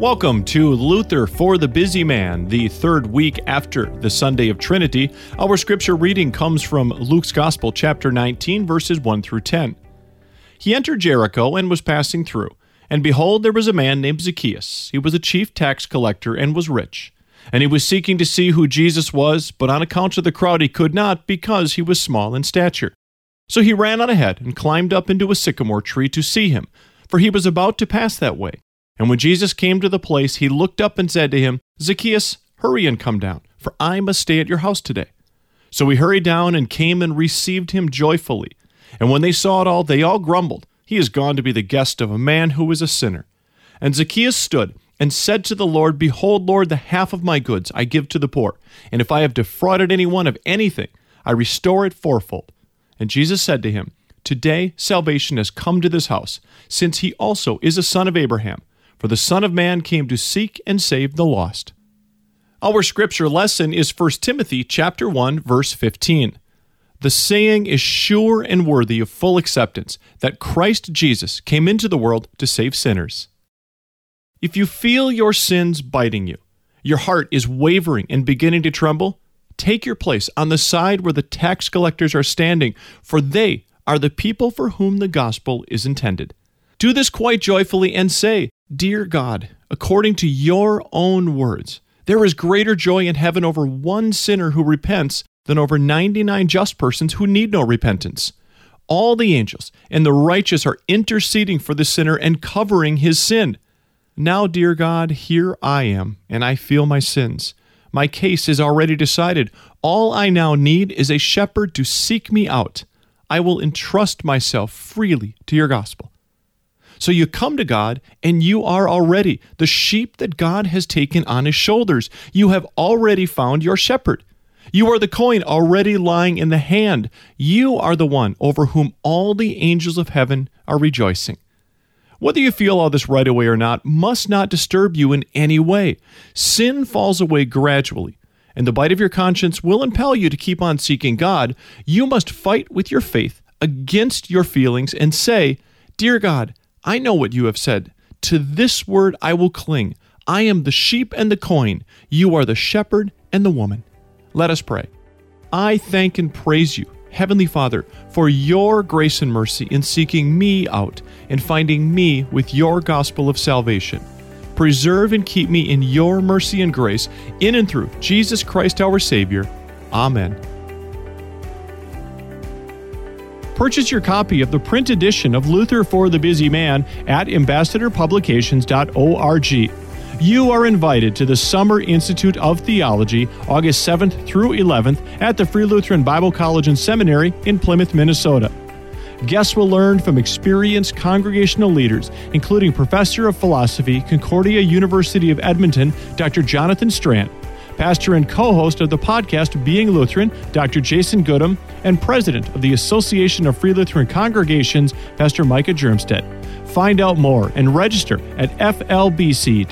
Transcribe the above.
Welcome to Luther for the Busy Man, the third week after the Sunday of Trinity. Our scripture reading comes from Luke's Gospel, chapter 19, verses 1 through 10. He entered Jericho and was passing through. And behold, there was a man named Zacchaeus. He was a chief tax collector and was rich. And he was seeking to see who Jesus was, but on account of the crowd he could not, because he was small in stature. So he ran on ahead and climbed up into a sycamore tree to see him, for he was about to pass that way. And when Jesus came to the place, he looked up and said to him, Zacchaeus, hurry and come down, for I must stay at your house today. So he hurried down and came and received him joyfully. And when they saw it all, they all grumbled, He is gone to be the guest of a man who is a sinner. And Zacchaeus stood and said to the Lord, Behold, Lord, the half of my goods I give to the poor, and if I have defrauded anyone of anything, I restore it fourfold. And Jesus said to him, Today salvation has come to this house, since he also is a son of Abraham. For the Son of Man came to seek and save the lost. Our scripture lesson is 1 Timothy chapter 1 verse 15. The saying is sure and worthy of full acceptance that Christ Jesus came into the world to save sinners. If you feel your sins biting you, your heart is wavering and beginning to tremble, take your place on the side where the tax collectors are standing, for they are the people for whom the gospel is intended. Do this quite joyfully and say, Dear God, according to your own words, there is greater joy in heaven over one sinner who repents than over 99 just persons who need no repentance. All the angels and the righteous are interceding for the sinner and covering his sin. Now, dear God, here I am, and I feel my sins. My case is already decided. All I now need is a shepherd to seek me out. I will entrust myself freely to your gospel. So you come to God and you are already the sheep that God has taken on his shoulders. You have already found your shepherd. You are the coin already lying in the hand. You are the one over whom all the angels of heaven are rejoicing. Whether you feel all this right away or not must not disturb you in any way. Sin falls away gradually, and the bite of your conscience will impel you to keep on seeking God. You must fight with your faith against your feelings and say, Dear God, I know what you have said. To this word I will cling. I am the sheep and the coin. You are the shepherd and the woman. Let us pray. I thank and praise you, Heavenly Father, for your grace and mercy in seeking me out and finding me with your gospel of salvation. Preserve and keep me in your mercy and grace in and through Jesus Christ our Savior. Amen. Purchase your copy of the print edition of Luther for the Busy Man at ambassadorpublications.org. You are invited to the Summer Institute of Theology, August 7th through 11th at the Free Lutheran Bible College and Seminary in Plymouth, Minnesota. Guests will learn from experienced congregational leaders, including Professor of Philosophy, Concordia University of Edmonton, Dr. Jonathan Strand, pastor and co host of the podcast Being Lutheran, Dr. Jason Goodham, and president of the Association of Free Lutheran Congregations, Pastor Micah Hjermstad. Find out more and register at flbc.edu/sit.